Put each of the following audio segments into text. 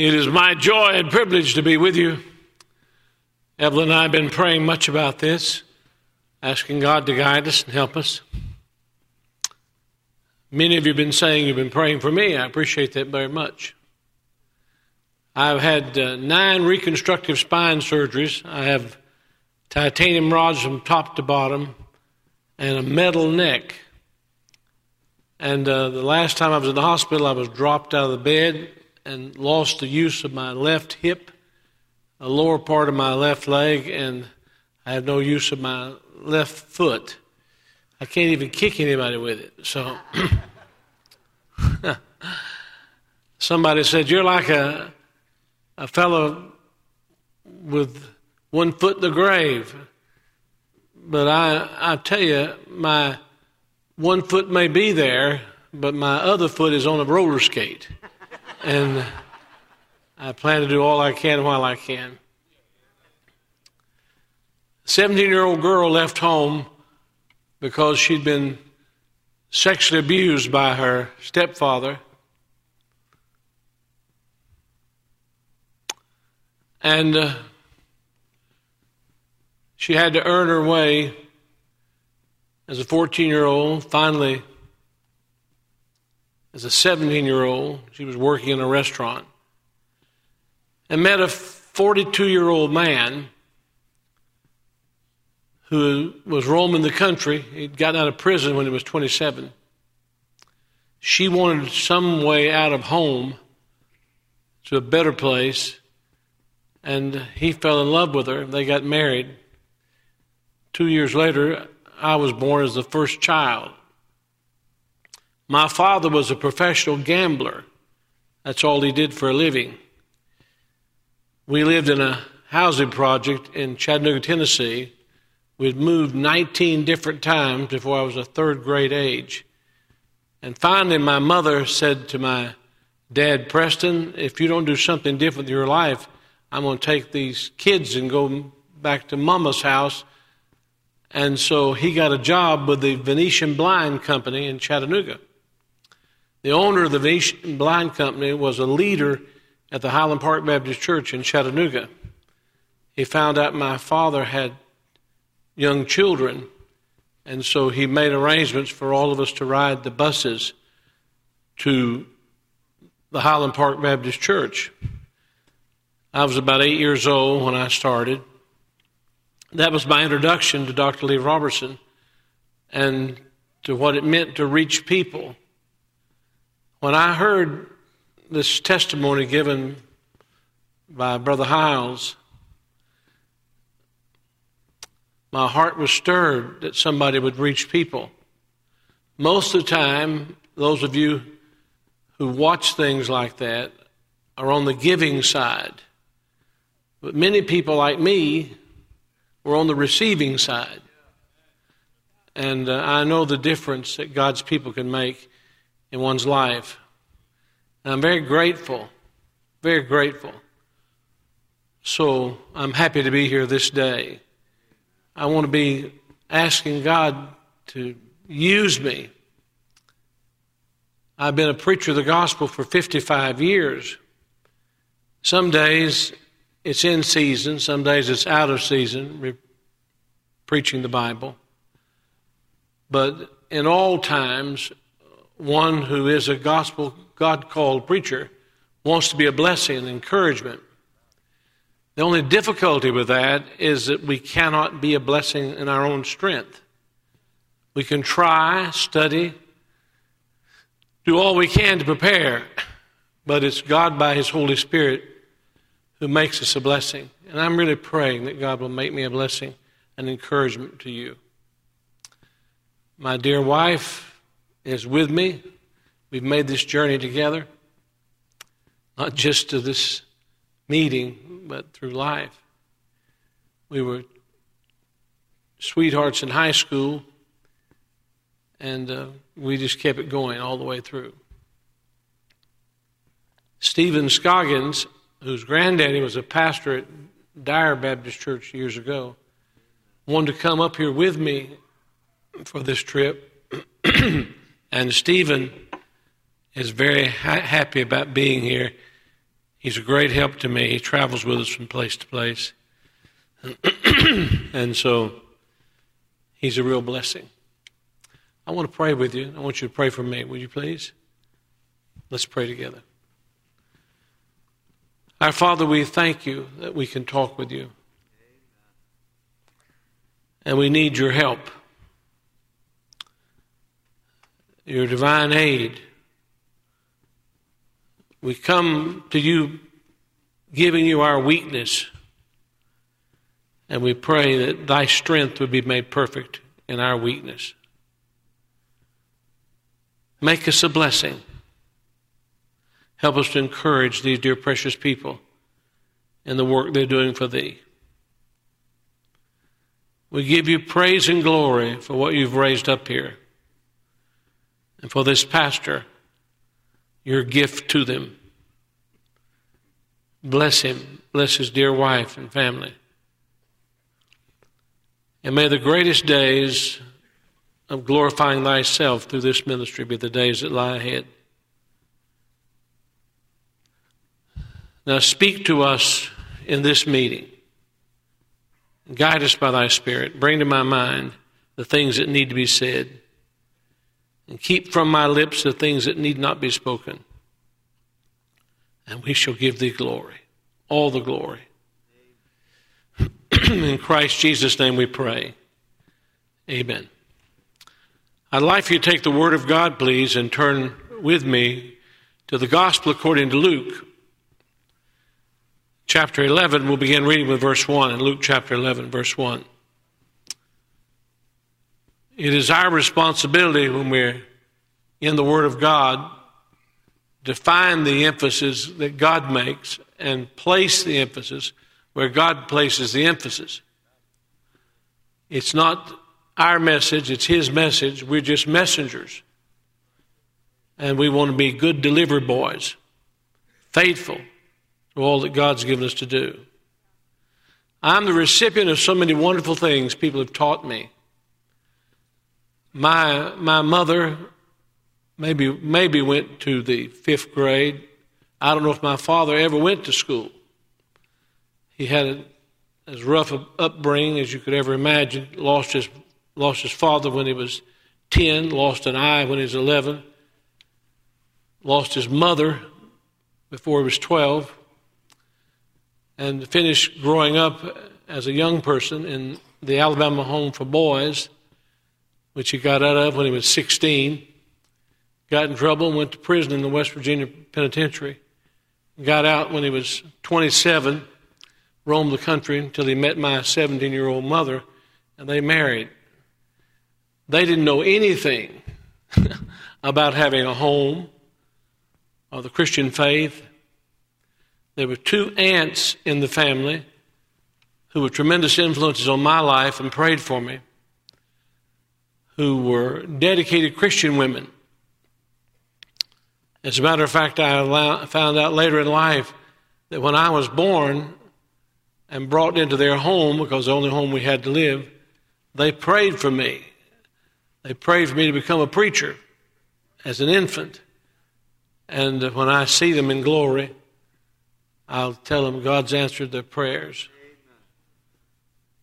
It is my joy and privilege to be with you. Evelyn and I have been praying much about this, asking God to guide us and help us. Many of you have been saying you've been praying for me. I appreciate that very much. I've had uh, nine reconstructive spine surgeries. I have titanium rods from top to bottom and a metal neck. And uh, the last time I was in the hospital, I was dropped out of the bed and lost the use of my left hip, the lower part of my left leg, and I have no use of my left foot. I can't even kick anybody with it. So somebody said, You're like a, a fellow with one foot in the grave. But I, I tell you, my one foot may be there, but my other foot is on a roller skate and I plan to do all I can while I can. 17 year old girl left home because she'd been sexually abused by her stepfather. And uh, she had to earn her way as a 14 year old, finally as a 17 year old. She was working in a restaurant and met a 42 year old man who was roaming the country. He'd gotten out of prison when he was 27. She wanted some way out of home to a better place, and he fell in love with her. They got married. Two years later, I was born as the first child. My father was a professional gambler. That's all he did for a living. We lived in a housing project in Chattanooga, Tennessee. We'd moved 19 different times before I was a third grade age. And finally, my mother said to my dad, Preston, if you don't do something different in your life, I'm going to take these kids and go back to mama's house. And so he got a job with the Venetian Blind Company in Chattanooga. The owner of the Venetian Blind Company was a leader at the Highland Park Baptist Church in Chattanooga. He found out my father had young children, and so he made arrangements for all of us to ride the buses to the Highland Park Baptist Church. I was about eight years old when I started. That was my introduction to Dr. Lee Roberson and to what it meant to reach people when I heard this testimony given by Brother Hiles, my heart was stirred that somebody would reach people. Most of the time, those of you who watch things like that are on the giving side. But many people like me were on the receiving side. And uh, I know the difference that God's people can make in one's life. And I'm very grateful, very grateful. So I'm happy to be here this day. I want to be asking God to use me. I've been a preacher of the gospel for 55 years. Some days it's in season, some days it's out of season, re- preaching the Bible. But in all times, one who is a gospel God called preacher wants to be a blessing and encouragement. The only difficulty with that is that we cannot be a blessing in our own strength. We can try, study, do all we can to prepare, but it's God by His Holy Spirit who makes us a blessing. And I'm really praying that God will make me a blessing and encouragement to you. My dear wife, is with me. We've made this journey together, not just to this meeting, but through life. We were sweethearts in high school, and uh, we just kept it going all the way through. Stephen Scoggins, whose granddaddy was a pastor at Dyer Baptist Church years ago, wanted to come up here with me for this trip. And Stephen is very ha- happy about being here. He's a great help to me. He travels with us from place to place. and so he's a real blessing. I want to pray with you. I want you to pray for me. Would you please? Let's pray together. Our Father, we thank you that we can talk with you. And we need your help, your divine aid. We come to you giving you our weakness, and we pray that thy strength would be made perfect in our weakness. Make us a blessing. Help us to encourage these dear precious people in the work they're doing for thee. We give you praise and glory for what you've raised up here and for this pastor, your gift to them. Bless him, bless his dear wife and family. And may the greatest days of glorifying thyself through this ministry be the days that lie ahead. Now speak to us in this meeting. Guide us by thy Spirit. Bring to my mind the things that need to be said. And keep from my lips the things that need not be spoken. And we shall give thee glory, all the glory. in Christ Jesus' name we pray. Amen. I'd like for you to take the Word of God, please, and turn with me to the Gospel according to Luke, chapter 11. We'll begin reading with verse 1 in Luke chapter 11, verse 1. It is our responsibility when we're in the Word of God to find the emphasis that God makes and place the emphasis where God places the emphasis. It's not our message, it's His message. We're just messengers. And we want to be good delivery boys, faithful to all that God's given us to do. I'm the recipient of so many wonderful things people have taught me. My, my mother maybe, maybe went to the fifth grade. I don't know if my father ever went to school. He had as rough an upbringing as you could ever imagine. Lost his lost his father when he was 10, lost an eye when he was 11, lost his mother before he was 12, and finished growing up as a young person in the Alabama Home for Boys, which he got out of when he was 16. Got in trouble and went to prison in the West Virginia Penitentiary. Got out when he was 27, roamed the country until he met my 17 year old mother, and they married. They didn't know anything about having a home or the Christian faith. There were two aunts in the family who were tremendous influences on my life and prayed for me, who were dedicated Christian women. As a matter of fact, I found out later in life that when I was born and brought into their home, because the only home we had to live, they prayed for me they prayed for me to become a preacher as an infant. And when I see them in glory, I'll tell them God's answered their prayers.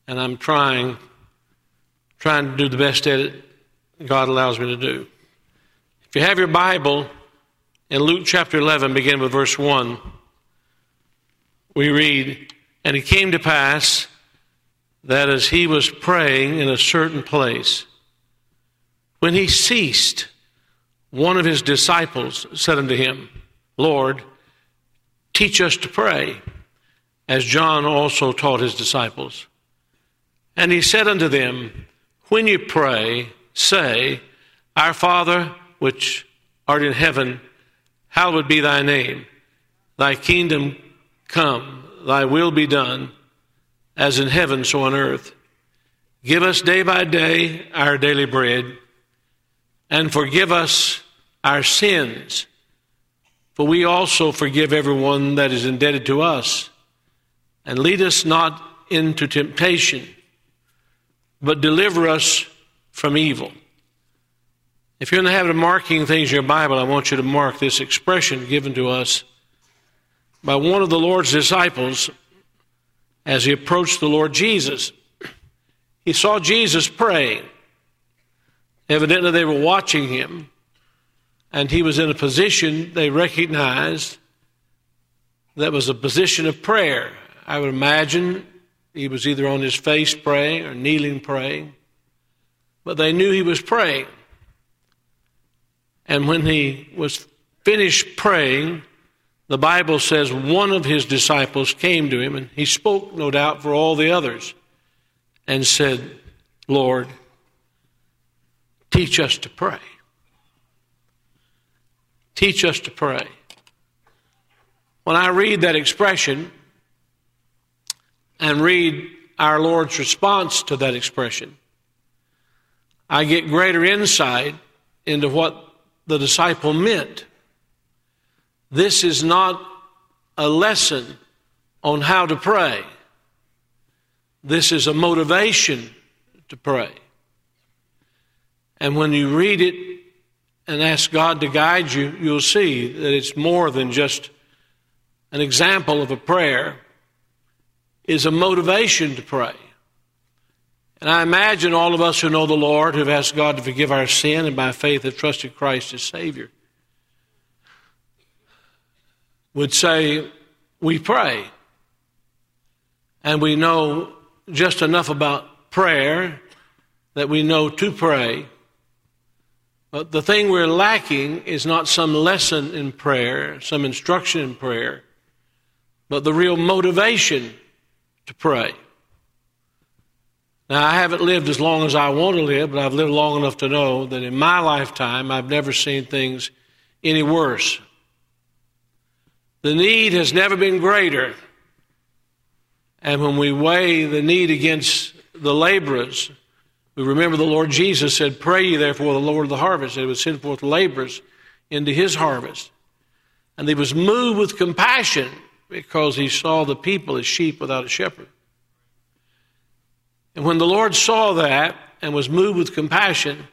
And I'm trying, trying to do the best at it God allows me to do. If you have your Bible, in Luke chapter 11, begin with verse 1, we read, And it came to pass that as he was praying in a certain place, when he ceased, one of his disciples said unto him, Lord, teach us to pray, as John also taught his disciples. And he said unto them, When you pray, say, Our Father, which art in heaven, hallowed be thy name. Thy kingdom come, thy will be done, as in heaven, so on earth. Give us day by day our daily bread and forgive us our sins. For we also forgive everyone that is indebted to us. And lead us not into temptation, but deliver us from evil. If you're in the habit of marking things in your Bible, I want you to mark this expression given to us by one of the Lord's disciples as he approached the Lord Jesus. He saw Jesus praying. Evidently, they were watching him, and he was in a position they recognized that was a position of prayer. I would imagine he was either on his face praying or kneeling praying, but they knew he was praying. And when he was finished praying, the Bible says one of his disciples came to him, and he spoke, no doubt, for all the others, and said, Lord, teach us to pray. Teach us to pray. When I read that expression and read our Lord's response to that expression, I get greater insight into what the disciple meant. This is not a lesson on how to pray. This is a motivation to pray. And when you read it and ask God to guide you, you'll see that it's more than just an example of a prayer is a motivation to pray. And I imagine all of us who know the Lord, who've asked God to forgive our sin and by faith have trusted Christ as Savior, would say, We pray. And we know just enough about prayer that we know to pray. But the thing we're lacking is not some lesson in prayer, some instruction in prayer but the real motivation to pray. Now, I haven't lived as long as I want to live, but I've lived long enough to know that in my lifetime, I've never seen things any worse. The need has never been greater. And when we weigh the need against the laborers, we remember the Lord Jesus said, Pray ye therefore the Lord of the harvest, that he would send forth laborers into his harvest. And he was moved with compassion because he saw the people as sheep without a shepherd. And when the Lord saw that and was moved with compassion,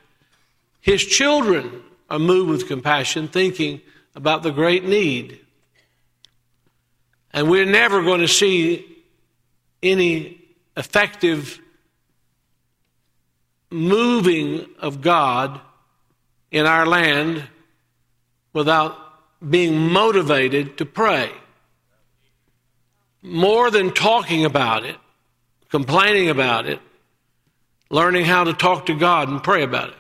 his children are moved with compassion, thinking about the great need. And we're never going to see any effective moving of God in our land without being motivated to pray more than talking about it, complaining about it, learning how to talk to God and pray about it.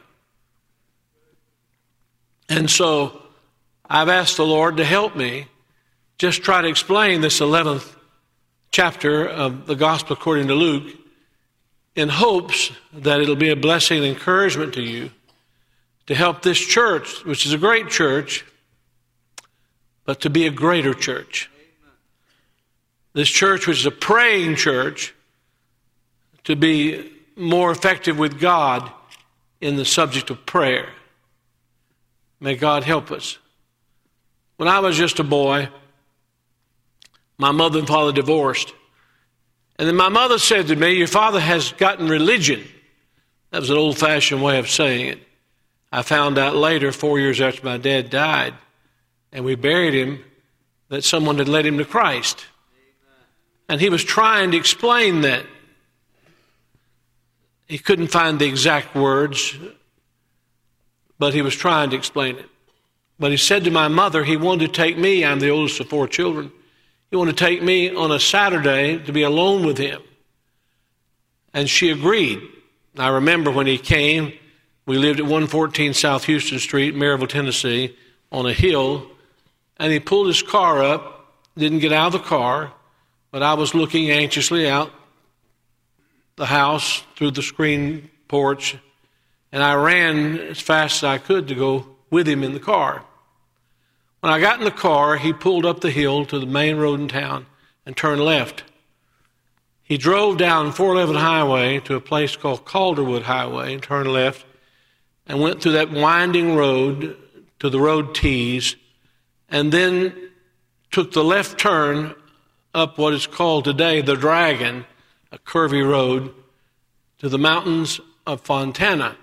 And so I've asked the Lord to help me just try to explain this 11th chapter of the Gospel according to Luke in hopes that it'll be a blessing and encouragement to you to help this church, which is a great church, but to be a greater church. This church, which is a praying church, to be more effective with God in the subject of prayer. May God help us. When I was just a boy, my mother and father divorced. And then my mother said to me, Your father has gotten religion. That was an old fashioned way of saying it. I found out later, four years after my dad died, and we buried him, that someone had led him to Christ. And he was trying to explain that. He couldn't find the exact words, but he was trying to explain it. But he said to my mother, he wanted to take me, I'm the oldest of four children, he wanted to take me on a Saturday to be alone with him. And she agreed. I remember when he came, we lived at 114 South Houston Street, Maryville, Tennessee, on a hill, and he pulled his car up, didn't get out of the car, but I was looking anxiously out the house through the screen porch, and I ran as fast as I could to go with him in the car. When I got in the car, he pulled up the hill to the main road in town and turned left. He drove down 411 Highway to a place called Calderwood Highway and turned left and went through that winding road to the road tees and then took the left turn up what is called today the Dragon, a curvy road, to the mountains of Fontana.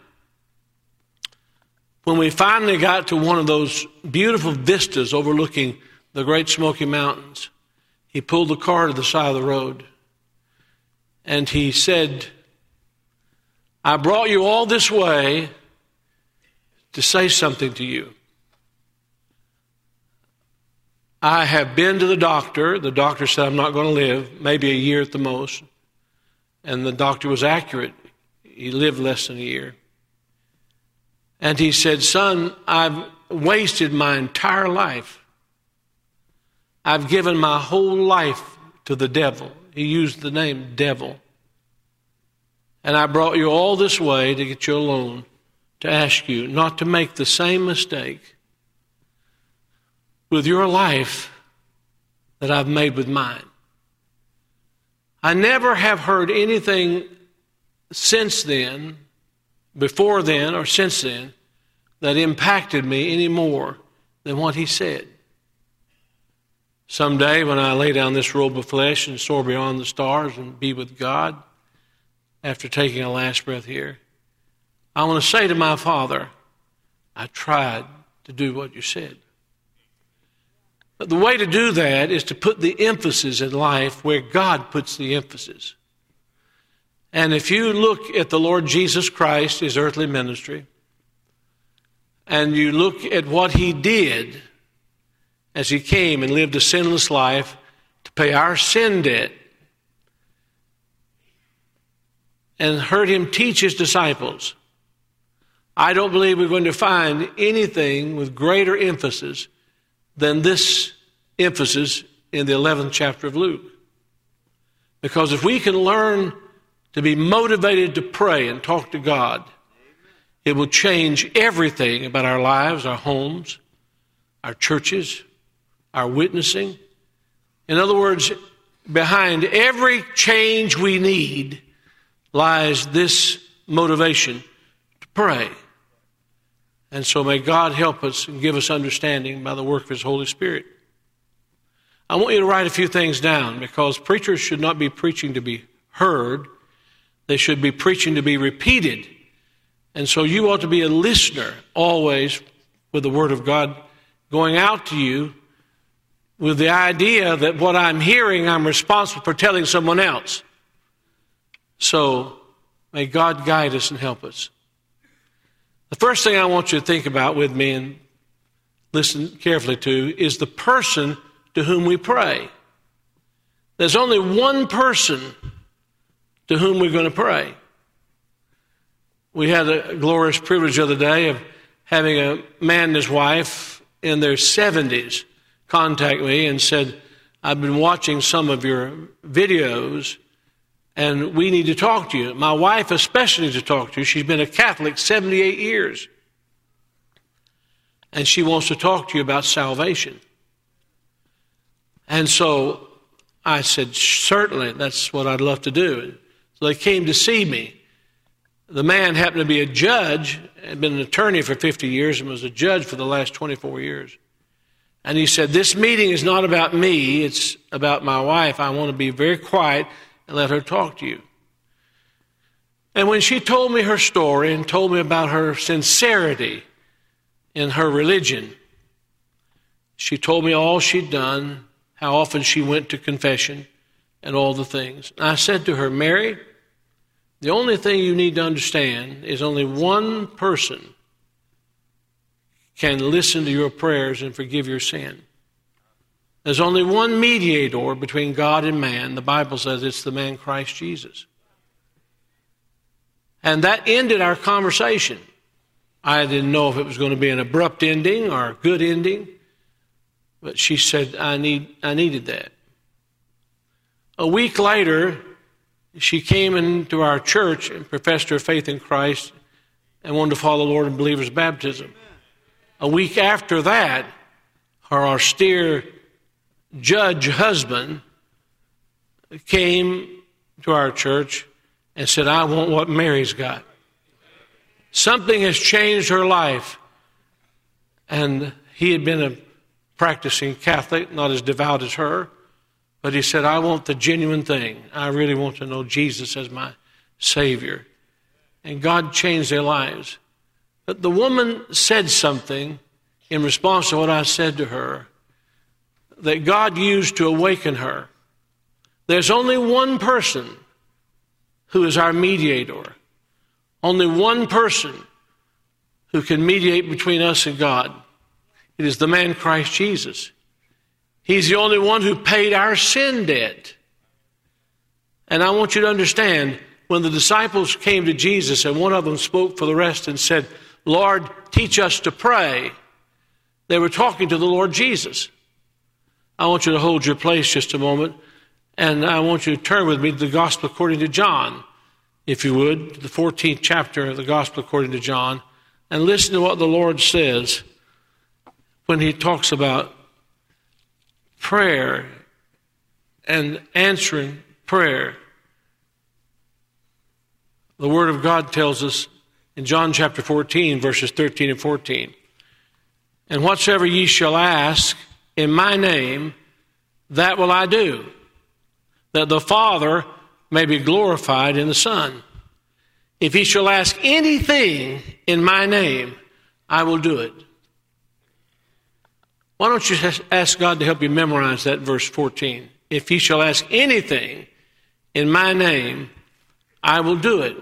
When we finally got to one of those beautiful vistas overlooking the Great Smoky Mountains, he pulled the car to the side of the road and he said, I brought you all this way to say something to you. I have been to the doctor. The doctor said I'm not going to live, maybe a year at the most. And the doctor was accurate. He lived less than a year. And he said, Son, I've wasted my entire life. I've given my whole life to the devil. He used the name devil. And I brought you all this way to get you alone to ask you not to make the same mistake with your life that I've made with mine. I never have heard anything since then, before then, or since then, that impacted me any more than what he said. Someday, when I lay down this robe of flesh and soar beyond the stars and be with God, after taking a last breath here, I want to say to my Father, I tried to do what you said. But the way to do that is to put the emphasis in life where God puts the emphasis. And if you look at the Lord Jesus Christ, his earthly ministry, and you look at what he did as he came and lived a sinless life to pay our sin debt and heard him teach his disciples. I don't believe we're going to find anything with greater emphasis than this emphasis in the 11th chapter of Luke. Because if we can learn to be motivated to pray and talk to God, it will change everything about our lives, our homes, our churches, our witnessing. In other words, behind every change we need lies this motivation to pray. And so may God help us and give us understanding by the work of His Holy Spirit. I want you to write a few things down because preachers should not be preaching to be heard, they should be preaching to be repeated. And so you ought to be a listener always with the Word of God going out to you with the idea that what I'm hearing, I'm responsible for telling someone else. So may God guide us and help us. The first thing I want you to think about with me and listen carefully to is the person to whom we pray. There's only one person to whom we're going to pray. We had a glorious privilege the other day of having a man and his wife in their 70s contact me and said, I've been watching some of your videos and we need to talk to you. My wife, especially, to talk to you. She's been a Catholic 78 years. And she wants to talk to you about salvation. And so I said, Certainly, that's what I'd love to do. So they came to see me the man happened to be a judge, had been an attorney for 50 years, and was a judge for the last 24 years. And he said, This meeting is not about me, it's about my wife. I want to be very quiet let her talk to you. And when she told me her story and told me about her sincerity in her religion, she told me all she'd done, how often she went to confession, and all the things. And I said to her, Mary, the only thing you need to understand is only one person can listen to your prayers and forgive your sin. There's only one mediator between God and man. The Bible says it's the man Christ Jesus. And that ended our conversation. I didn't know if it was going to be an abrupt ending or a good ending, but she said, I, need, I needed that. A week later, she came into our church and professed her faith in Christ and wanted to follow the Lord in believer's baptism. A week after that, her austere judge husband came to our church and said, I want what Mary's got. Something has changed her life. And he had been a practicing Catholic, not as devout as her. But he said, I want the genuine thing. I really want to know Jesus as my Savior. And God changed their lives. But the woman said something in response to what I said to her that God used to awaken her, there's only one person who is our mediator. Only one person who can mediate between us and God. It is the man Christ Jesus. He's the only one who paid our sin debt. And I want you to understand when the disciples came to Jesus and one of them spoke for the rest and said, Lord, teach us to pray, they were talking to the Lord Jesus. I want you to hold your place just a moment, and I want you to turn with me to the Gospel according to John, if you would, the 14th chapter of the Gospel according to John, and listen to what the Lord says when He talks about prayer and answering prayer. The Word of God tells us in John chapter 14, verses 13 and 14. And whatsoever ye shall ask in my name, that will I do, that the Father may be glorified in the Son. If he shall ask anything in my name, I will do it. Why don't you ask God to help you memorize that verse 14? If he shall ask anything in my name, I will do it.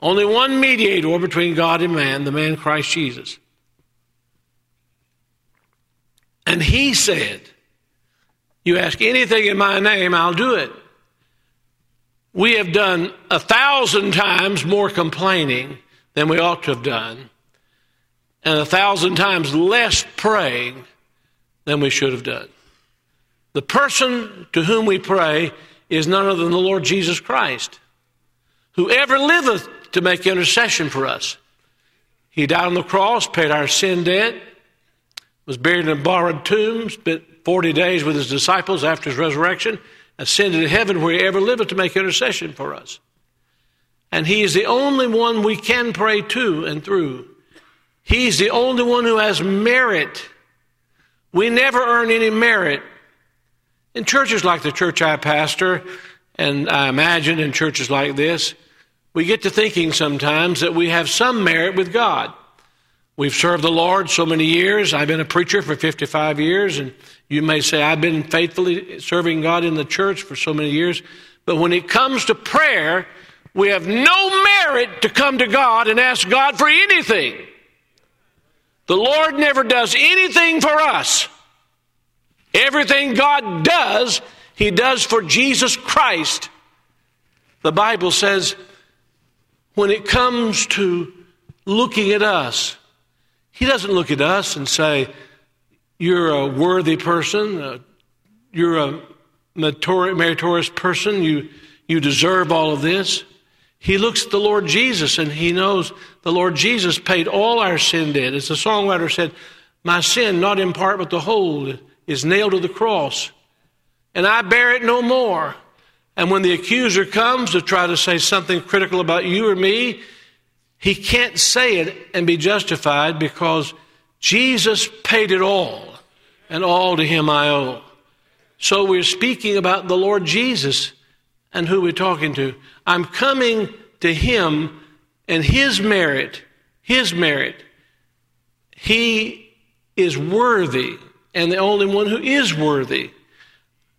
Only one mediator between God and man, the man Christ Jesus. And he said, You ask anything in my name, I'll do it. We have done a thousand times more complaining than we ought to have done, and a thousand times less praying than we should have done. The person to whom we pray is none other than the Lord Jesus Christ, who ever liveth to make intercession for us. He died on the cross, paid our sin debt, was buried in a borrowed tomb, spent 40 days with his disciples after his resurrection, ascended to heaven where he ever lived to make intercession for us. And he is the only one we can pray to and through. He's the only one who has merit. We never earn any merit. In churches like the church I pastor, and I imagine in churches like this, we get to thinking sometimes that we have some merit with God. We've served the Lord so many years. I've been a preacher for 55 years, and you may say, I've been faithfully serving God in the church for so many years. But when it comes to prayer, we have no merit to come to God and ask God for anything. The Lord never does anything for us. Everything God does, He does for Jesus Christ. The Bible says when it comes to looking at us, He doesn't look at us and say, You're a worthy person, uh, you're a meritorious person, you, you deserve all of this. He looks at the Lord Jesus and he knows the Lord Jesus paid all our sin debt. As the songwriter said, My sin, not in part but the whole, is nailed to the cross, and I bear it no more. And when the accuser comes to try to say something critical about you or me, he can't say it and be justified because Jesus paid it all, and all to him I owe. So we're speaking about the Lord Jesus and who we're talking to. I'm coming to him and his merit, his merit. He is worthy and the only one who is worthy.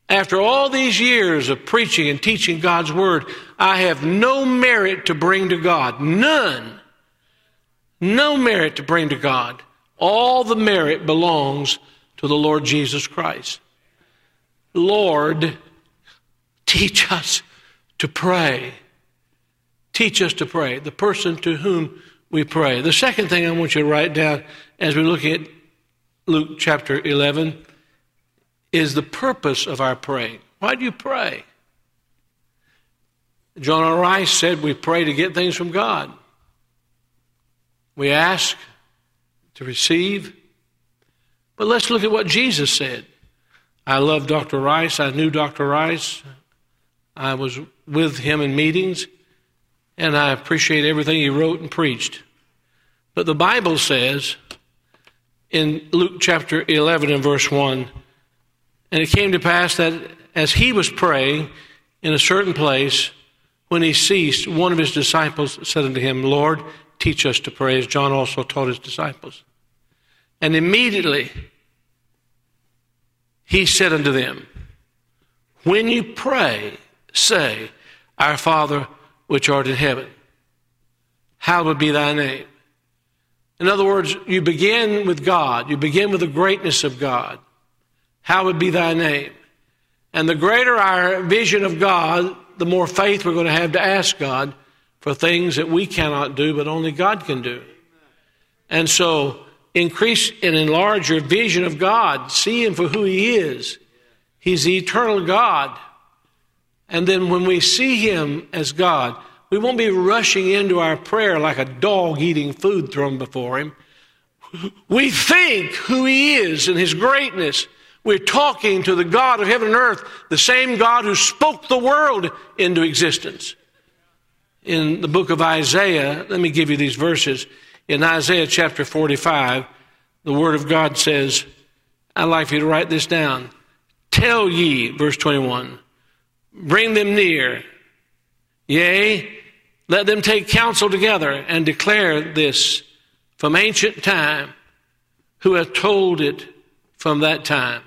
After all these years of preaching and teaching God's Word, I have no merit to bring to God. None. No merit to bring to God. All the merit belongs to the Lord Jesus Christ. Lord, teach us to pray. Teach us to pray. The person to whom we pray. The second thing I want you to write down as we look at Luke chapter 11 is the purpose of our praying. Why do you pray? John R. Rice said we pray to get things from God. We ask to receive. But let's look at what Jesus said. I love Dr. Rice. I knew Dr. Rice. I was with him in meetings, and I appreciate everything he wrote and preached. But the Bible says in Luke chapter 11 and verse 1 and it came to pass that as he was praying in a certain place, when he ceased, one of his disciples said unto him, Lord, teach us to pray, as John also taught his disciples. And immediately he said unto them, When you pray, say, Our Father which art in heaven, hallowed be thy name. In other words, you begin with God, you begin with the greatness of God. Hallowed be thy name. And the greater our vision of God, the more faith we're going to have to ask God for things that we cannot do, but only God can do. And so, increase and enlarge your vision of God. See Him for who He is. He's the eternal God. And then when we see Him as God, we won't be rushing into our prayer like a dog eating food thrown before Him. We think who He is and His greatness. We're talking to the God of heaven and earth, the same God who spoke the world into existence. In the book of Isaiah, let me give you these verses. In Isaiah chapter 45, the Word of God says, I'd like for you to write this down. Tell ye, verse 21, bring them near. Yea, let them take counsel together and declare this from ancient time, who hath told it from that time.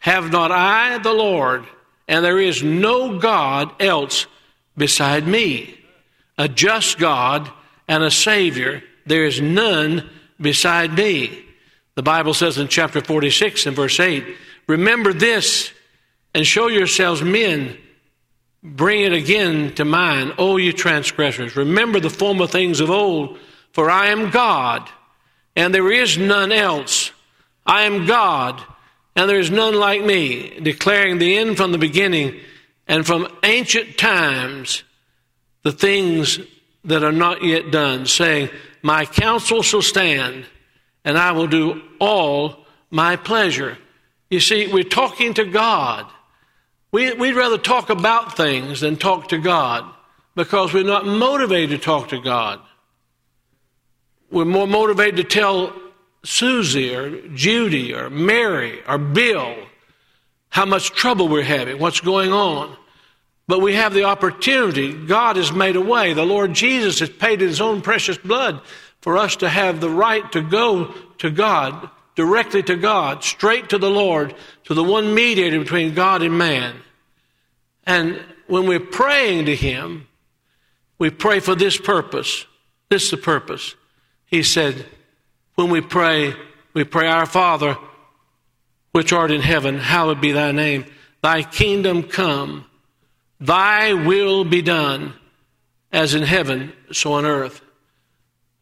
Have not I the Lord, and there is no God else beside me, a just God and a Savior there is none beside me. The Bible says in chapter 46 and verse 8, Remember this and show yourselves men. Bring it again to mind, O you transgressors. Remember the former things of old, for I am God, and there is none else. I am God, and there is none like me, declaring the end from the beginning, and from ancient times the things that are not yet done, saying, my counsel shall stand, and I will do all my pleasure. You see, we're talking to God. We, would rather talk about things than talk to God because we're not motivated to talk to God. We're more motivated to tell Susie or Judy or Mary or Bill how much trouble we're having, what's going on. But we have the opportunity. God has made a way. The Lord Jesus has paid his own precious blood for us to have the right to go to God, directly to God, straight to the Lord, to the one mediator between God and man. And when we're praying to him, we pray for this purpose. This is the purpose. He said, when we pray, we pray, Our Father, which art in heaven, hallowed be thy name. Thy kingdom come Thy will be done as in heaven, so on earth.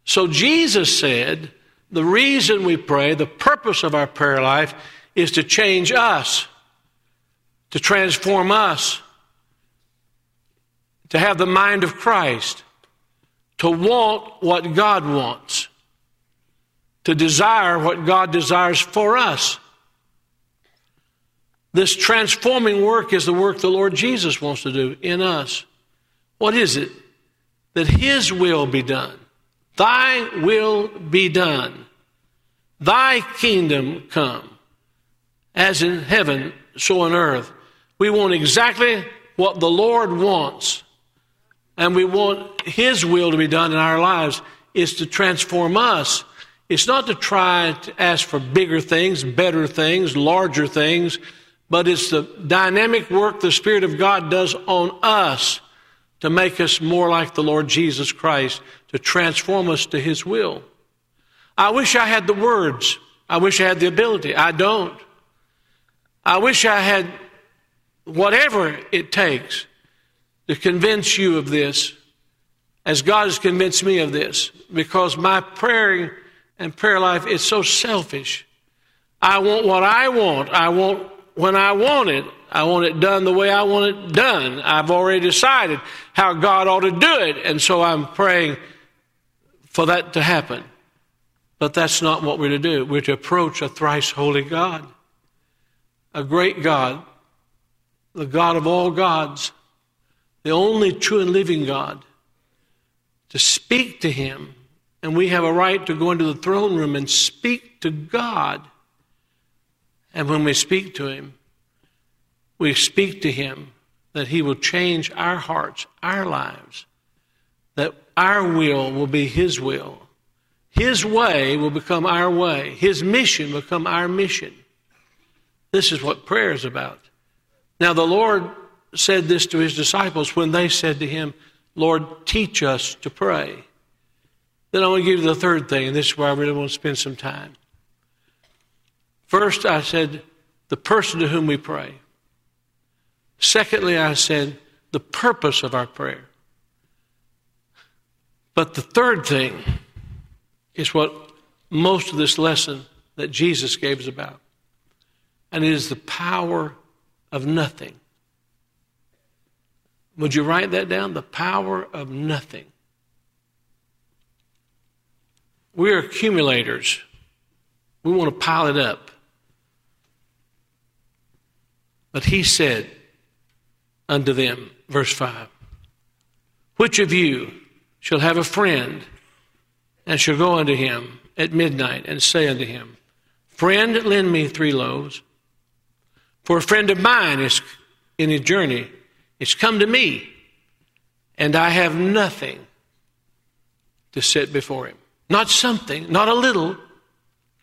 So Jesus said, the reason we pray, the purpose of our prayer life is to change us, to transform us, to have the mind of Christ, to want what God wants, to desire what God desires for us. This transforming work is the work the Lord Jesus wants to do in us. What is it? That His will be done. Thy will be done. Thy kingdom come. As in heaven, so on earth. We want exactly what the Lord wants. And we want His will to be done in our lives is to transform us. It's not to try to ask for bigger things, better things, larger things but it's the dynamic work the Spirit of God does on us to make us more like the Lord Jesus Christ, to transform us to His will. I wish I had the words. I wish I had the ability. I don't. I wish I had whatever it takes to convince you of this, as God has convinced me of this, because my praying and prayer life is so selfish. I want what I want. I want when I want it, I want it done the way I want it done. I've already decided how God ought to do it, and so I'm praying for that to happen. But that's not what we're to do. We're to approach a thrice holy God, a great God, the God of all gods, the only true and living God, to speak to Him. And we have a right to go into the throne room and speak to God and when we speak to Him, we speak to Him that He will change our hearts, our lives, that our will will be His will. His way will become our way. His mission become our mission. This is what prayer is about. Now, the Lord said this to his disciples when they said to him, Lord, teach us to pray. Then I want to give you the third thing, and this is where I really want to spend some time. First, I said, the person to whom we pray. Secondly, I said, the purpose of our prayer. But the third thing is what most of this lesson that Jesus gave us about, and it is the power of nothing. Would you write that down? The power of nothing. We're accumulators. We want to pile it up. But he said unto them, verse 5, Which of you shall have a friend and shall go unto him at midnight and say unto him, Friend, lend me three loaves? For a friend of mine is in a journey is come to me, and I have nothing to set before him. Not something, not a little,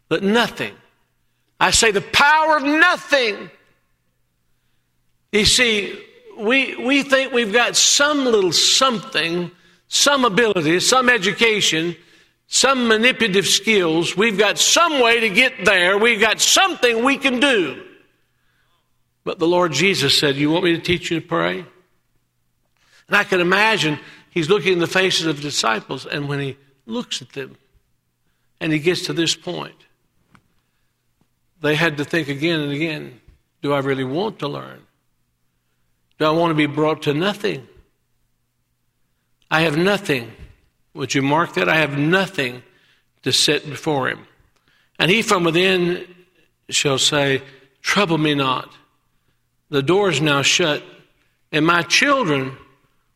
but nothing. I say the power of nothing. You see, we, we think we've got some little something, some ability, some education, some manipulative skills. We've got some way to get there. We've got something we can do. But the Lord Jesus said, You want me to teach you to pray? And I can imagine he's looking in the faces of the disciples, and when he looks at them and he gets to this point, they had to think again and again do I really want to learn? Do I want to be brought to nothing? I have nothing. Would you mark that? I have nothing to set before him. And he from within shall say, Trouble me not. The door is now shut, and my children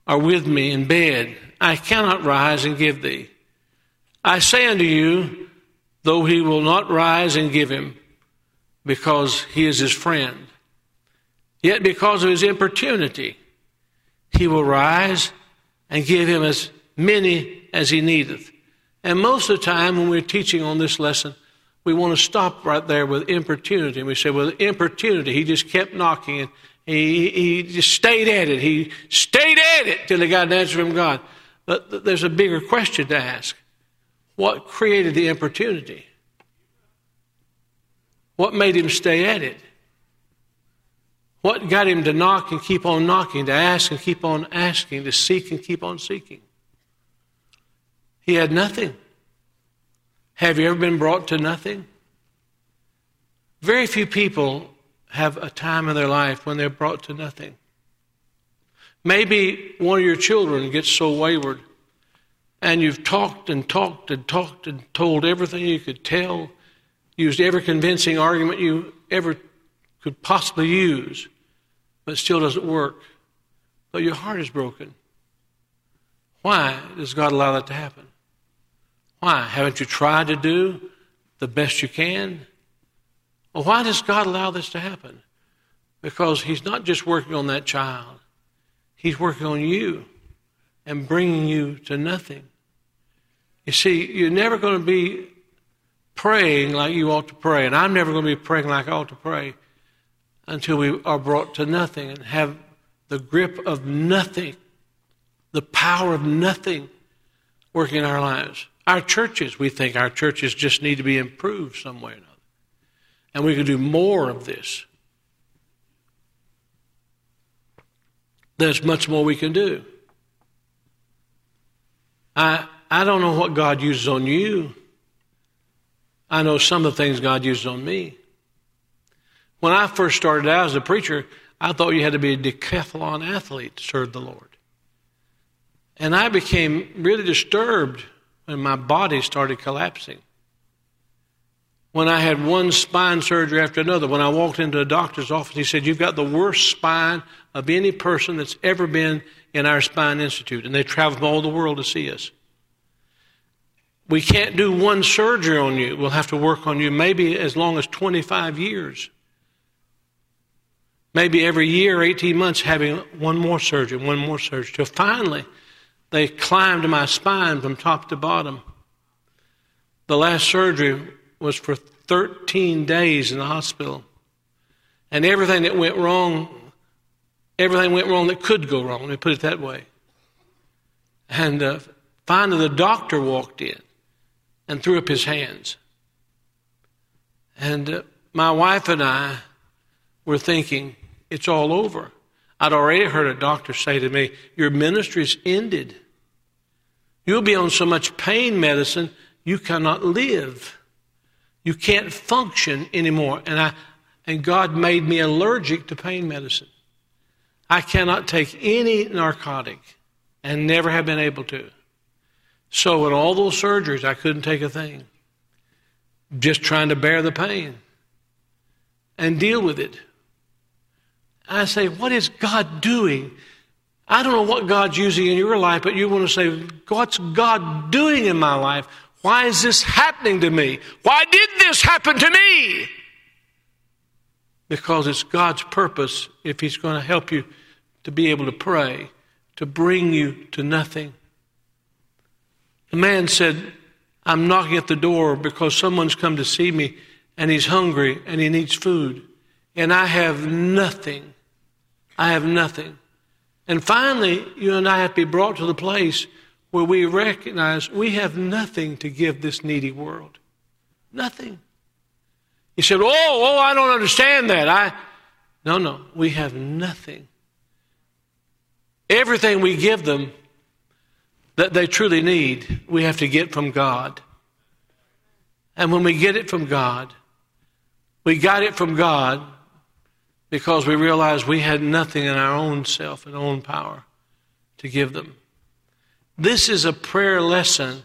are with me in bed. I cannot rise and give thee. I say unto you, though he will not rise and give him, because he is his friend, yet because of his importunity, he will rise and give him as many as he needeth. And most of the time, when we're teaching on this lesson, we want to stop right there with importunity. And we say, well, importunity, he just kept knocking and he, he just stayed at it. He stayed at it till he got an answer from God. But there's a bigger question to ask. What created the importunity? What made him stay at it? What got him to knock and keep on knocking, to ask and keep on asking, to seek and keep on seeking? He had nothing. Have you ever been brought to nothing? Very few people have a time in their life when they're brought to nothing. Maybe one of your children gets so wayward and you've talked and talked and talked and told everything you could tell, used every convincing argument you ever could possibly use, but still doesn't work. But your heart is broken. Why does God allow that to happen? Why? Haven't you tried to do the best you can? Well, why does God allow this to happen? Because He's not just working on that child, He's working on you and bringing you to nothing. You see, you're never going to be praying like you ought to pray, and I'm never going to be praying like I ought to pray until we are brought to nothing and have the grip of nothing, the power of nothing working in our lives. Our churches, we think our churches just need to be improved some way or another. And we can do more of this. There's much more we can do. I, I don't know what God uses on you. I know some of the things God uses on me. When I first started out as a preacher, I thought you had to be a decathlon athlete to serve the Lord. And I became really disturbed when my body started collapsing. When I had one spine surgery after another, when I walked into a doctor's office, he said, You've got the worst spine of any person that's ever been in our spine institute. And they travel all the world to see us. We can't do one surgery on you. We'll have to work on you maybe as long as 25 years. Maybe every year, 18 months, having one more surgery, one more surgery. Till finally, they climbed my spine from top to bottom. The last surgery was for 13 days in the hospital. And everything that went wrong, everything went wrong that could go wrong, let me put it that way. And uh, finally, the doctor walked in and threw up his hands. And uh, my wife and I were thinking, it's all over. I'd already heard a doctor say to me, Your ministry's ended. You'll be on so much pain medicine, you cannot live. You can't function anymore. And, I, and God made me allergic to pain medicine. I cannot take any narcotic and never have been able to. So, in all those surgeries, I couldn't take a thing. Just trying to bear the pain and deal with it. I say, what is God doing? I don't know what God's using in your life, but you want to say, what's God doing in my life? Why is this happening to me? Why did this happen to me? Because it's God's purpose if He's going to help you to be able to pray, to bring you to nothing. The man said, I'm knocking at the door because someone's come to see me and he's hungry and he needs food. And I have nothing. I have nothing. And finally, you and I have to be brought to the place where we recognize we have nothing to give this needy world. Nothing. He said, Oh, oh, I don't understand that. I no, no, we have nothing. Everything we give them that they truly need, we have to get from God. And when we get it from God, we got it from God because we realized we had nothing in our own self and own power to give them. This is a prayer lesson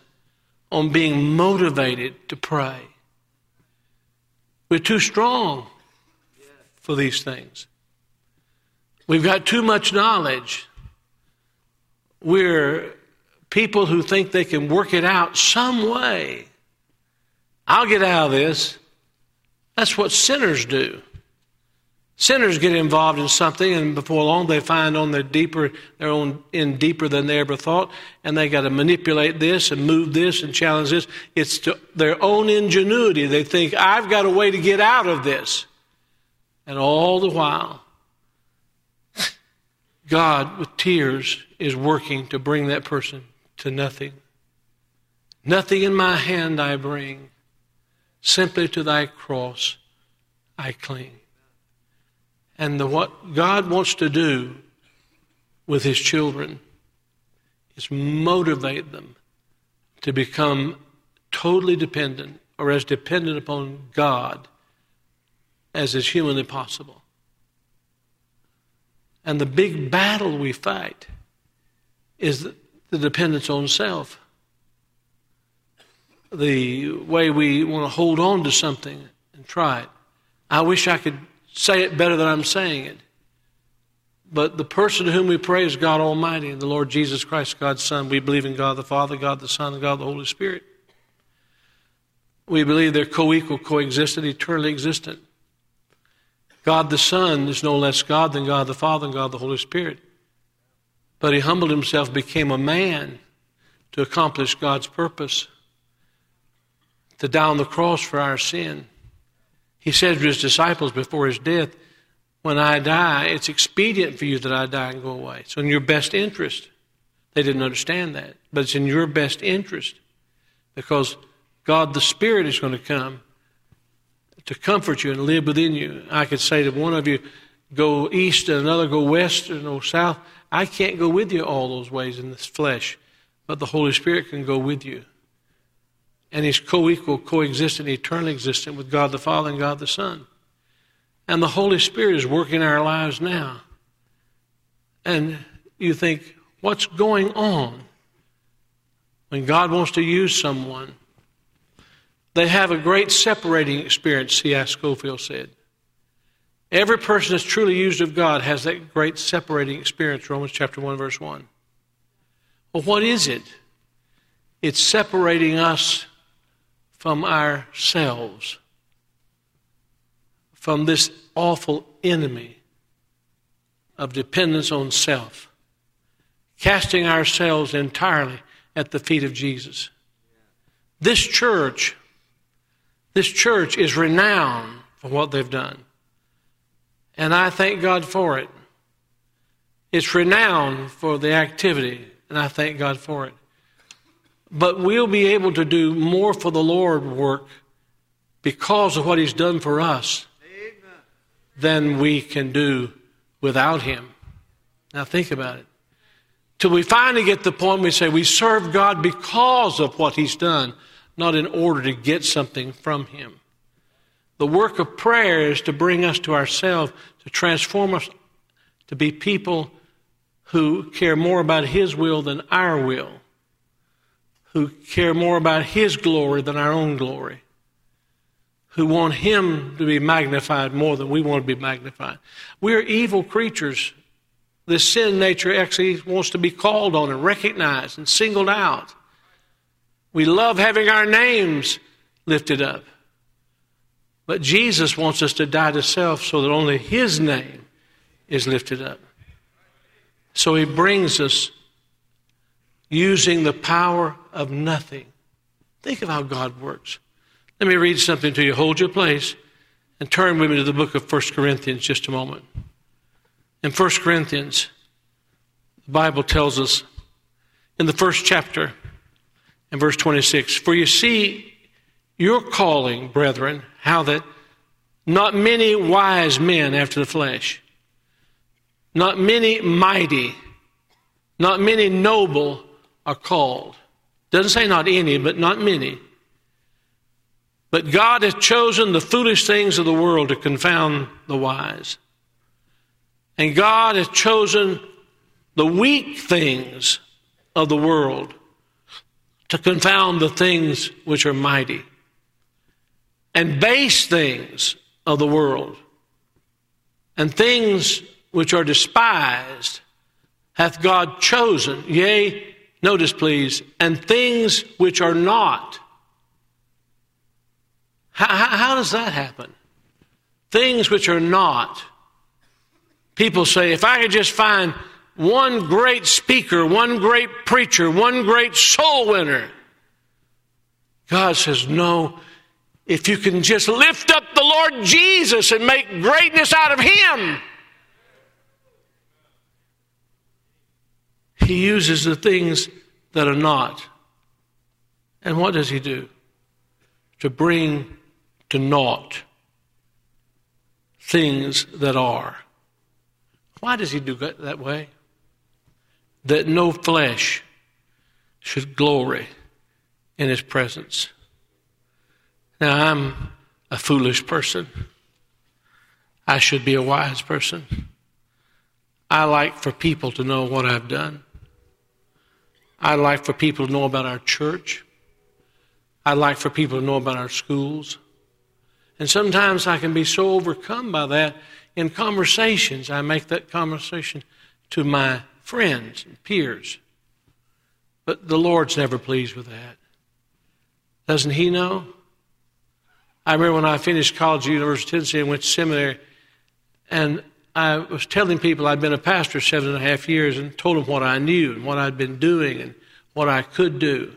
on being motivated to pray. We're too strong for these things. We've got too much knowledge. We're people who think they can work it out some way. I'll get out of this. That's what sinners do. Sinners get involved in something, and before long they find on their deeper, their own in deeper than they ever thought, and they got to manipulate this and move this and challenge this. It's to their own ingenuity. They think I've got a way to get out of this, and all the while, God with tears is working to bring that person to nothing. Nothing in my hand I bring, simply to thy cross I cling. And the, what God wants to do with his children is motivate them to become totally dependent or as dependent upon God as is humanly possible. And the big battle we fight is the dependence on self. The way we want to hold on to something and try it. I wish I could say it better than I'm saying it. But the person to whom we pray is God Almighty the Lord Jesus Christ, God's Son. We believe in God the Father, God the Son, and God the Holy Spirit. We believe they're co equal, coexistent, eternally existent. God the Son is no less God than God the Father and God the Holy Spirit. But he humbled himself, became a man to accomplish God's purpose, to die on the cross for our sin. He said to his disciples before his death, When I die, it's expedient for you that I die and go away. So, in your best interest. They didn't understand that, but it's in your best interest because God the Spirit is going to come to comfort you and live within you. I could say to one of you, go east and another go west and go south. I can't go with you all those ways in this flesh, but the Holy Spirit can go with you and he's co equal, coexistent, eternally existent with God the Father and God the Son. And the Holy Spirit is working our lives now. And you think, what's going on? When God wants to use someone, they have a great separating experience, C.I. Scofield said. Every person that's truly used of God has that great separating experience, Romans chapter 1, verse 1. Well, what is it? It's separating us from ourselves, from this awful enemy of dependence on self, casting ourselves entirely at the feet of Jesus. This church, this church is renowned for what they've done. And I thank God for it. It's renowned for the activity, and I thank God for it. But we'll be able to do more for the Lord work because of what He's done for us than we can do without Him. Now, think about it. Till we finally get the point we say we serve God because of what He's done, not in order to get something from Him. The work of prayer is to bring us to ourselves, to transform us to be people who care more about His will than our will, who care more about His glory than our own glory, who want Him to be magnified more than we want to be magnified. We're evil creatures. This sin nature actually wants to be called on and recognized and singled out. We love having our names lifted up. But Jesus wants us to die to self so that only His name is lifted up. So He brings us using the power of nothing. Think of how God works. Let me read something to you. Hold your place and turn with me to the book of 1 Corinthians just a moment. In 1 Corinthians, the Bible tells us in the first chapter, in verse 26, For you see, your calling, brethren, how that not many wise men after the flesh, not many mighty, not many noble are called. Doesn't say not any, but not many. But God has chosen the foolish things of the world to confound the wise. And God has chosen the weak things of the world to confound the things which are mighty and base things of the world, and things which are despised hath God chosen, yea, notice please, and things which are not. How, how, does that happen? Things which are not. People say, if I could just find one great speaker, one great preacher, one great soul winner. God says, no, if you can just lift up the Lord Jesus and make greatness out of Him. He uses the things that are not. And what does He do? To bring to naught things that are. Why does He do that way? That no flesh should glory in His presence. Now, I'm a foolish person. I should be a wise person. I like for people to know what I've done. I like for people to know about our church. I'd like for people to know about our schools. And sometimes I can be so overcome by that in conversations. I make that conversation to my friends and peers. But the Lord's never pleased with that. Doesn't He know? I remember when I finished college at University of Tennessee and went to seminary, and I was telling people I'd been a pastor seven and a half years and told them what I knew and what I'd been doing and what I could do.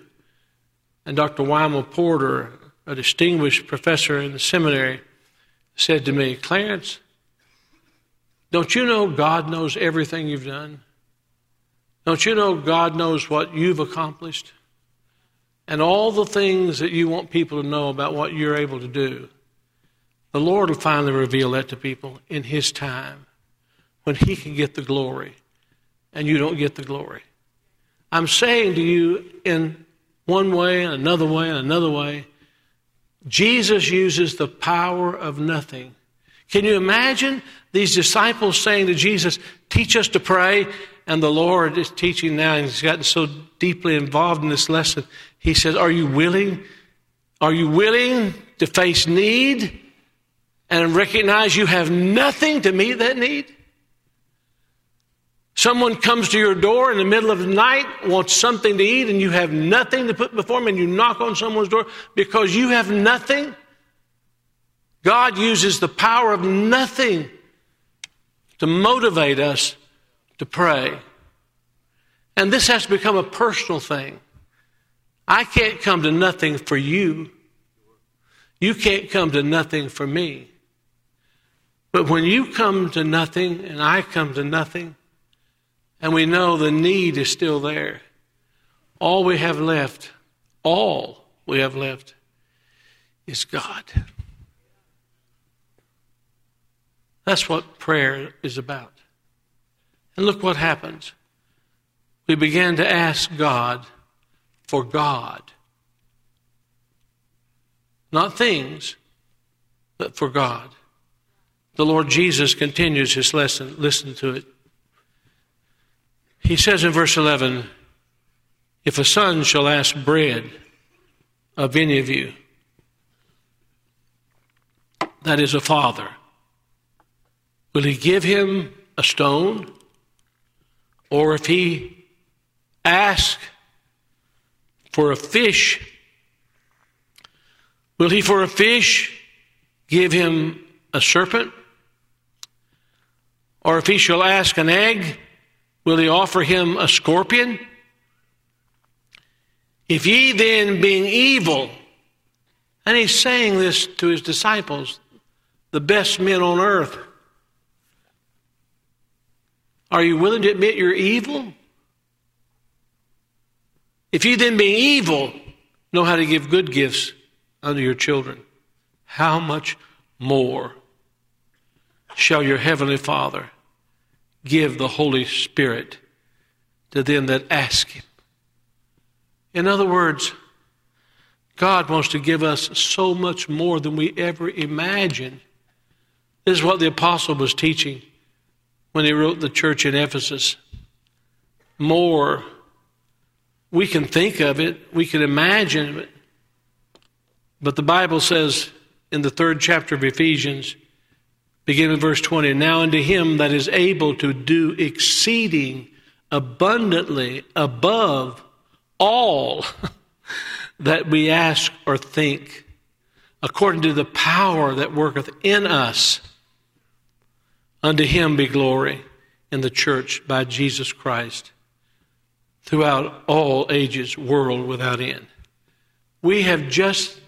And Dr. Wyman Porter, a distinguished professor in the seminary, said to me, Clarence, don't you know God knows everything you've done? Don't you know God knows what you've accomplished? and all the things that you want people to know about what you're able to do, the Lord will finally reveal that to people in His time when He can get the glory and you don't get the glory. I'm saying to you in one way, and another way, and another way, Jesus uses the power of nothing. Can you imagine these disciples saying to Jesus, Teach us to pray? And the Lord is teaching now, and He's gotten so deeply involved in this lesson. He says, Are you willing? Are you willing to face need and recognize you have nothing to meet that need? Someone comes to your door in the middle of the night, wants something to eat, and you have nothing to put before them, and you knock on someone's door because you have nothing. God uses the power of nothing to motivate us to pray. And this has to become a personal thing. I can't come to nothing for you. You can't come to nothing for me. But when you come to nothing and I come to nothing, and we know the need is still there, all we have left, all we have left, is God. That's what prayer is about. And look what happens. We began to ask God for God. Not things, but for God. The Lord Jesus continues his lesson. Listen to it. He says in verse 11, If a son shall ask bread of any of you, that is a father, will he give him a stone? Or if he ask for a fish, will he for a fish give him a serpent? Or if he shall ask an egg, will he offer him a scorpion? If ye then, being evil, and he's saying this to his disciples, the best men on earth, are you willing to admit you're evil? If you then, being evil, know how to give good gifts unto your children, how much more shall your heavenly Father give the Holy Spirit to them that ask Him. In other words, God wants to give us so much more than we ever imagined. This is what the apostle was teaching when he wrote the church in Ephesus. More. We can think of it, we can imagine it. But the Bible says in the third chapter of Ephesians, Begin with verse 20. Now unto him that is able to do exceeding abundantly above all that we ask or think, according to the power that worketh in us. Unto him be glory in the church by Jesus Christ throughout all ages, world without end. We have just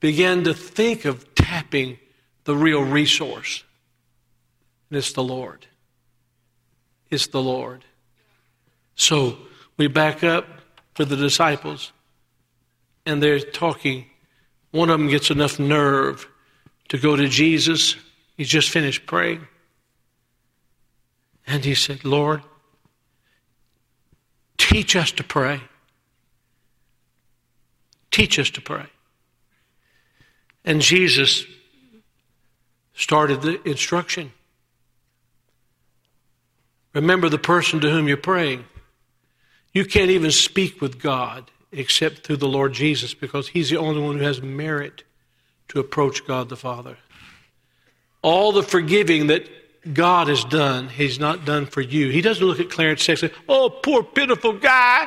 begun to think of tapping the real resource. And it's the Lord. It's the Lord. So we back up to the disciples, and they're talking. One of them gets enough nerve to go to Jesus. He's just finished praying. And he said, Lord, teach us to pray. Teach us to pray. And Jesus started the instruction. Remember the person to whom you're praying. You can't even speak with God except through the Lord Jesus because He's the only one who has merit to approach God the Father. All the forgiving that God has done, He's not done for you. He doesn't look at Clarence say, Oh, poor, pitiful guy,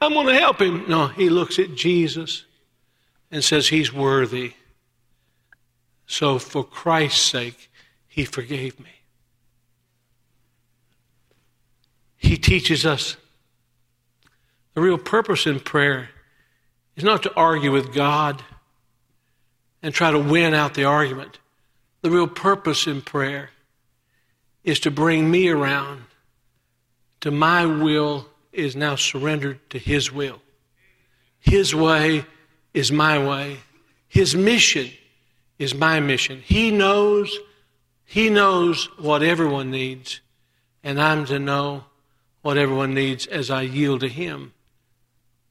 I'm going to help him. No, He looks at Jesus and says, He's worthy. So, for Christ's sake, He forgave me. He teaches us the real purpose in prayer is not to argue with God and try to win out the argument. The real purpose in prayer is to bring me around to my will is now surrendered to His will. His way is my way. His mission is my mission. He knows, He knows what everyone needs, and I'm to know what everyone needs as I yield to Him.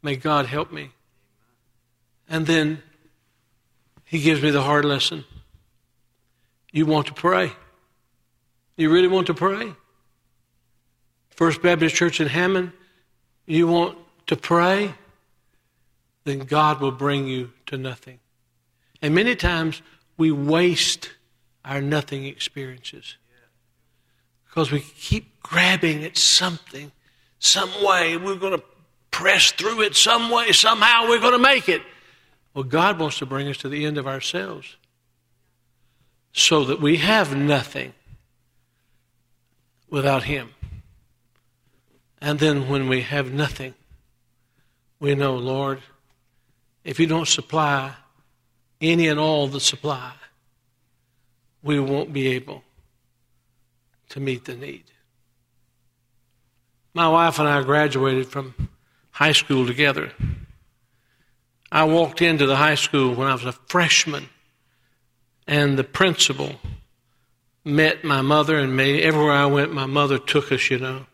May God help me. And then He gives me the hard lesson. You want to pray. You really want to pray? First Baptist Church in Hammond, you want to pray? Then God will bring you to nothing. And many times we waste our nothing experiences because we keep grabbing at something, some way. We're going to press through it some way, somehow we're going to make it. Well, God wants to bring us to the end of ourselves so that we have nothing without Him. And then when we have nothing, we know, Lord, if you don't supply any and all the supply, we won't be able to meet the need. My wife and I graduated from high school together. I walked into the high school when I was a freshman, and the principal met my mother and me. Everywhere I went, my mother took us, you know.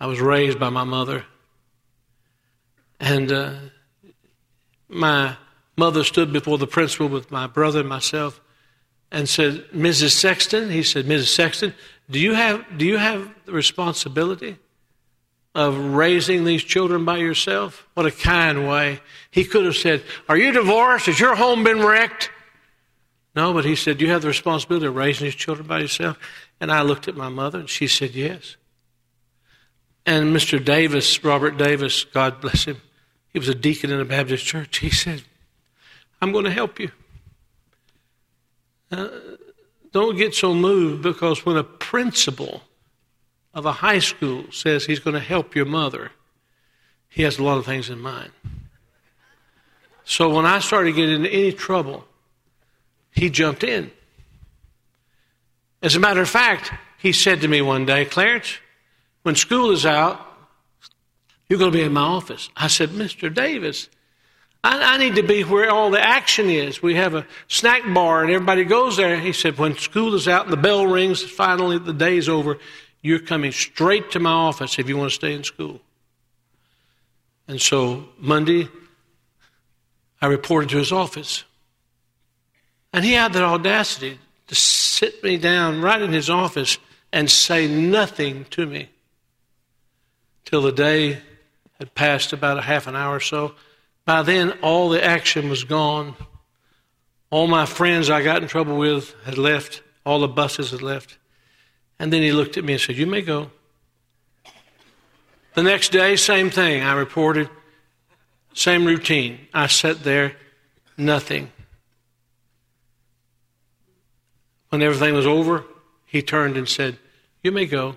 I was raised by my mother. And uh, my mother stood before the principal with my brother and myself and said, Mrs. Sexton, he said, Mrs. Sexton, do you have, do you have the responsibility of raising these children by yourself? What a kind way. He could have said, Are you divorced? Has your home been wrecked? No, but he said, Do You have the responsibility of raising these children by yourself. And I looked at my mother and she said, Yes. And Mr. Davis, Robert Davis, God bless him, he was a deacon in a Baptist church. He said, I'm going to help you. Uh, don't get so moved because when a principal of a high school says he's going to help your mother, he has a lot of things in mind. So when I started getting into any trouble, he jumped in. As a matter of fact, he said to me one day, Clarence, when school is out, you're going to be in my office. I said, Mr. Davis, I, I, need to be where all the action is. We have a snack bar and everybody goes there. He said, when school is out and the bell rings, finally the day's over, you're coming straight to my office if you want to stay in school. And so Monday, I reported to his office. And he had the audacity to sit me down right in his office and say nothing to me till the day had passed about a half an hour or so. By then, all the action was gone. All my friends I got in trouble with had left. All the buses had left. And then he looked at me and said, You may go. The next day, same thing. I reported, same routine. I sat there, nothing. When everything was over, he turned and said, You may go.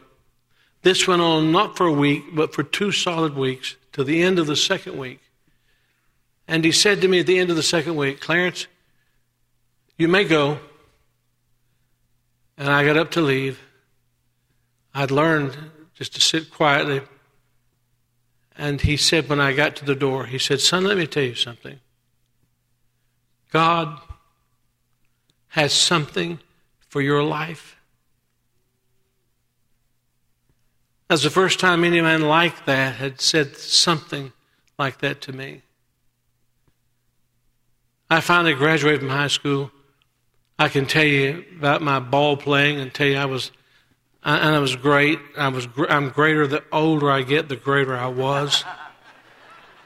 This went on not for a week, but for two solid weeks, to the end of the second week. And he said to me at the end of the second week, Clarence, you may go. And I got up to leave. I'd learned just to sit quietly. And he said, when I got to the door, he said, Son, let me tell you something. God has something for your life. That's the first time any man like that had said something like that to me. I finally graduated from high school. I can tell you about my ball playing and tell you I was, and I was great. I was, I'm greater the older I get, the greater I was.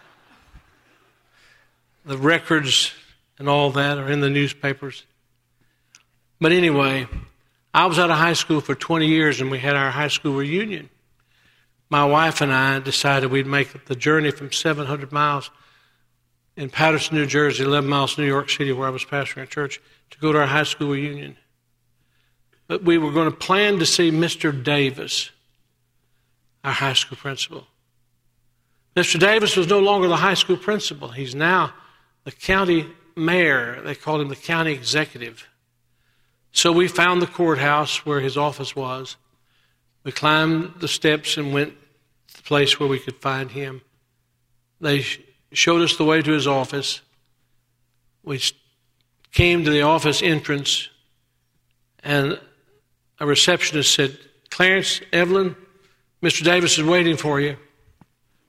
the records and all that are in the newspapers. But anyway, I was out of high school for 20 years and we had our high school reunion my wife and I decided we'd make the journey from 700 miles in Paterson, New Jersey, 11 miles from New York City, where I was pastoring a church, to go to our high school reunion. But we were going to plan to see Mr. Davis, our high school principal. Mr. Davis was no longer the high school principal. He's now the county mayor. They called him the county executive. So we found the courthouse where his office was. We climbed the steps and went to the place where we could find him. They showed us the way to his office. We came to the office entrance, and a receptionist said, Clarence, Evelyn, Mr. Davis is waiting for you.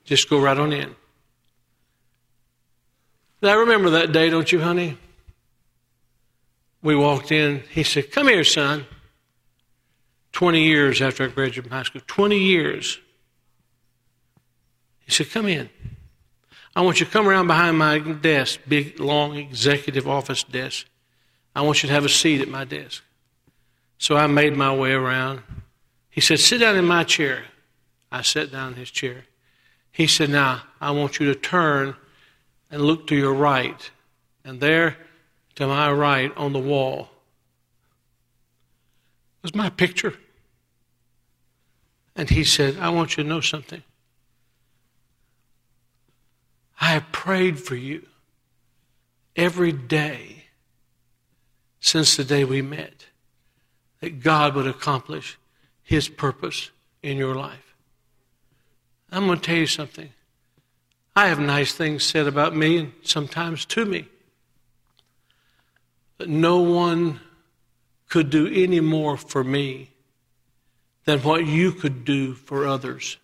Just go right on in. I remember that day, don't you, honey? We walked in. He said, Come here, son. 20 years after I graduated from high school. 20 years. He said, Come in. I want you to come around behind my desk, big, long executive office desk. I want you to have a seat at my desk. So I made my way around. He said, Sit down in my chair. I sat down in his chair. He said, Now, I want you to turn and look to your right. And there, to my right on the wall, was my picture. And he said, I want you to know something. I have prayed for you every day since the day we met. that God would accomplish His purpose in your life. I'm going to tell you something. I have nice things said about me and sometimes to me. But no one could do any more for me than what you could do for others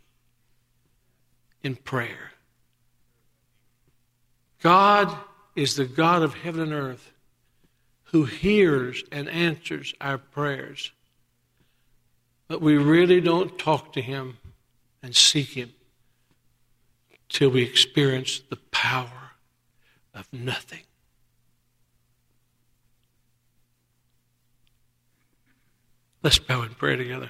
in prayer. God is the God of heaven and earth who hears and answers our prayers. But we really don't talk to Him and seek Him till we experience the power of nothing. Let's bow and pray together.